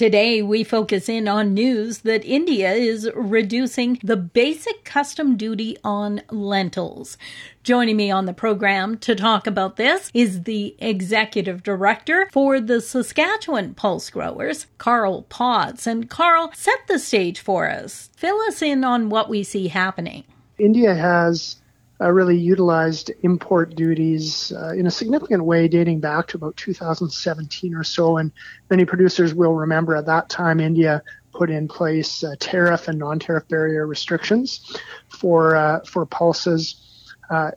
Today, we focus in on news that India is reducing the basic custom duty on lentils. Joining me on the program to talk about this is the executive director for the Saskatchewan Pulse Growers, Carl Potts. And Carl, set the stage for us. Fill us in on what we see happening. India has uh, really utilized import duties uh, in a significant way dating back to about 2017 or so. And many producers will remember at that time India put in place uh, tariff and non-tariff barrier restrictions for uh, for pulses uh,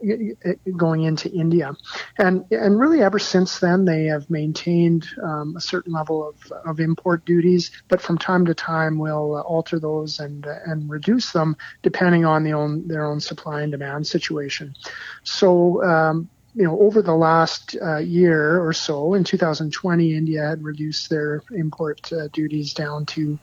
going into India. And, and really ever since then, they have maintained um, a certain level of, of import duties, but from time to time will uh, alter those and, uh, and reduce them depending on the own, their own supply and demand situation. So, um, you know, over the last uh, year or so, in 2020, India had reduced their import uh, duties down to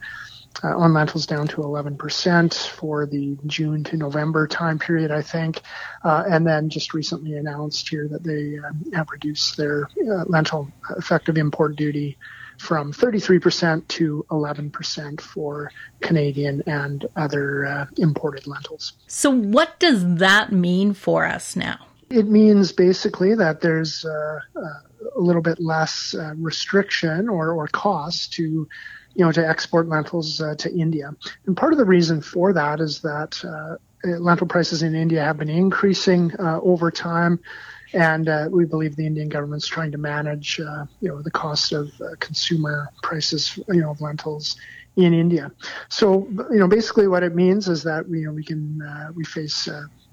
uh, on lentils down to 11% for the June to November time period, I think. Uh, and then just recently announced here that they uh, have reduced their uh, lentil effective import duty from 33% to 11% for Canadian and other uh, imported lentils. So, what does that mean for us now? It means basically that there's uh, a little bit less restriction or, or cost to you know, to export lentils uh, to India. And part of the reason for that is that uh, lentil prices in India have been increasing uh, over time. And uh, we believe the Indian government's trying to manage, uh, you know, the cost of uh, consumer prices, you know, of lentils in India. So, you know, basically what it means is that, you know, we can, we face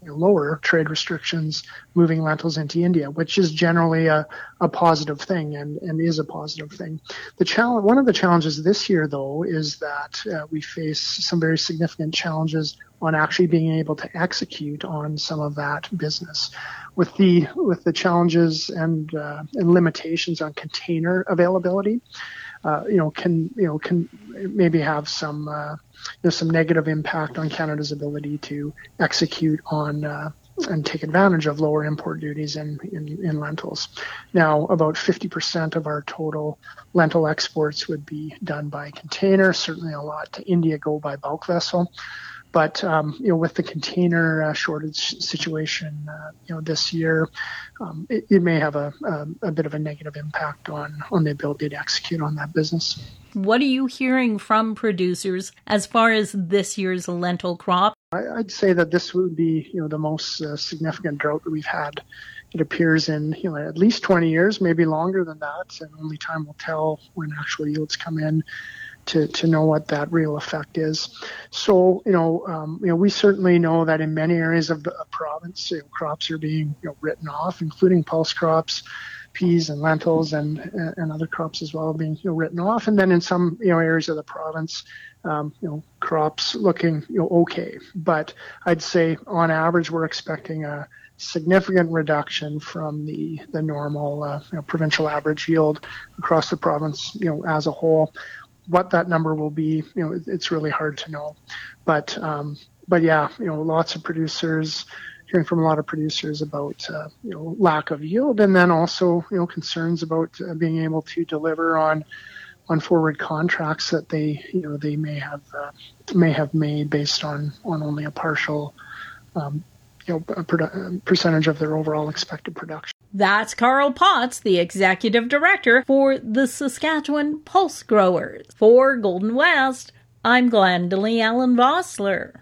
lower trade restrictions moving lentils into India, which is generally a, a positive thing and, and is a positive thing. The challenge, one of the challenges this year, though, is that uh, we face some very significant challenges on actually being able to execute on some of that business. With the with the challenges and uh, and limitations on container availability, uh, you know, can you know can maybe have some uh, you know, some negative impact on Canada's ability to execute on uh, and take advantage of lower import duties in, in, in, lentils. Now, about 50% of our total lentil exports would be done by container. Certainly, a lot to India go by bulk vessel. But um, you know, with the container uh, shortage situation, uh, you know, this year, um, it, it, may have a, a, a, bit of a negative impact on on the ability to execute on that business. What are you hearing from producers as far as this year's lentil crop? I, would say that this would be, you know, the most uh, significant drought that we've had. It appears in, you know, at least 20 years, maybe longer than that, and only time will tell when actual yields come in to, to know what that real effect is. So, you know, um, you know, we certainly know that in many areas of the province, you know, crops are being you know, written off, including pulse crops, peas and lentils and and other crops as well being you know, written off. And then in some you know areas of the province, um, you know, crops looking you know okay. But I'd say on average, we're expecting a significant reduction from the the normal uh, you know, provincial average yield across the province, you know, as a whole what that number will be, you know, it's really hard to know. But um, but yeah, you know, lots of producers hearing from a lot of producers about uh, you know lack of yield, and then also you know concerns about uh, being able to deliver on on forward contracts that they you know they may have uh, may have made based on on only a partial um, you know a produ- percentage of their overall expected production. That's Carl Potts, the executive director for the Saskatchewan Pulse Growers. For Golden West, I'm Glendalee Allen Vossler.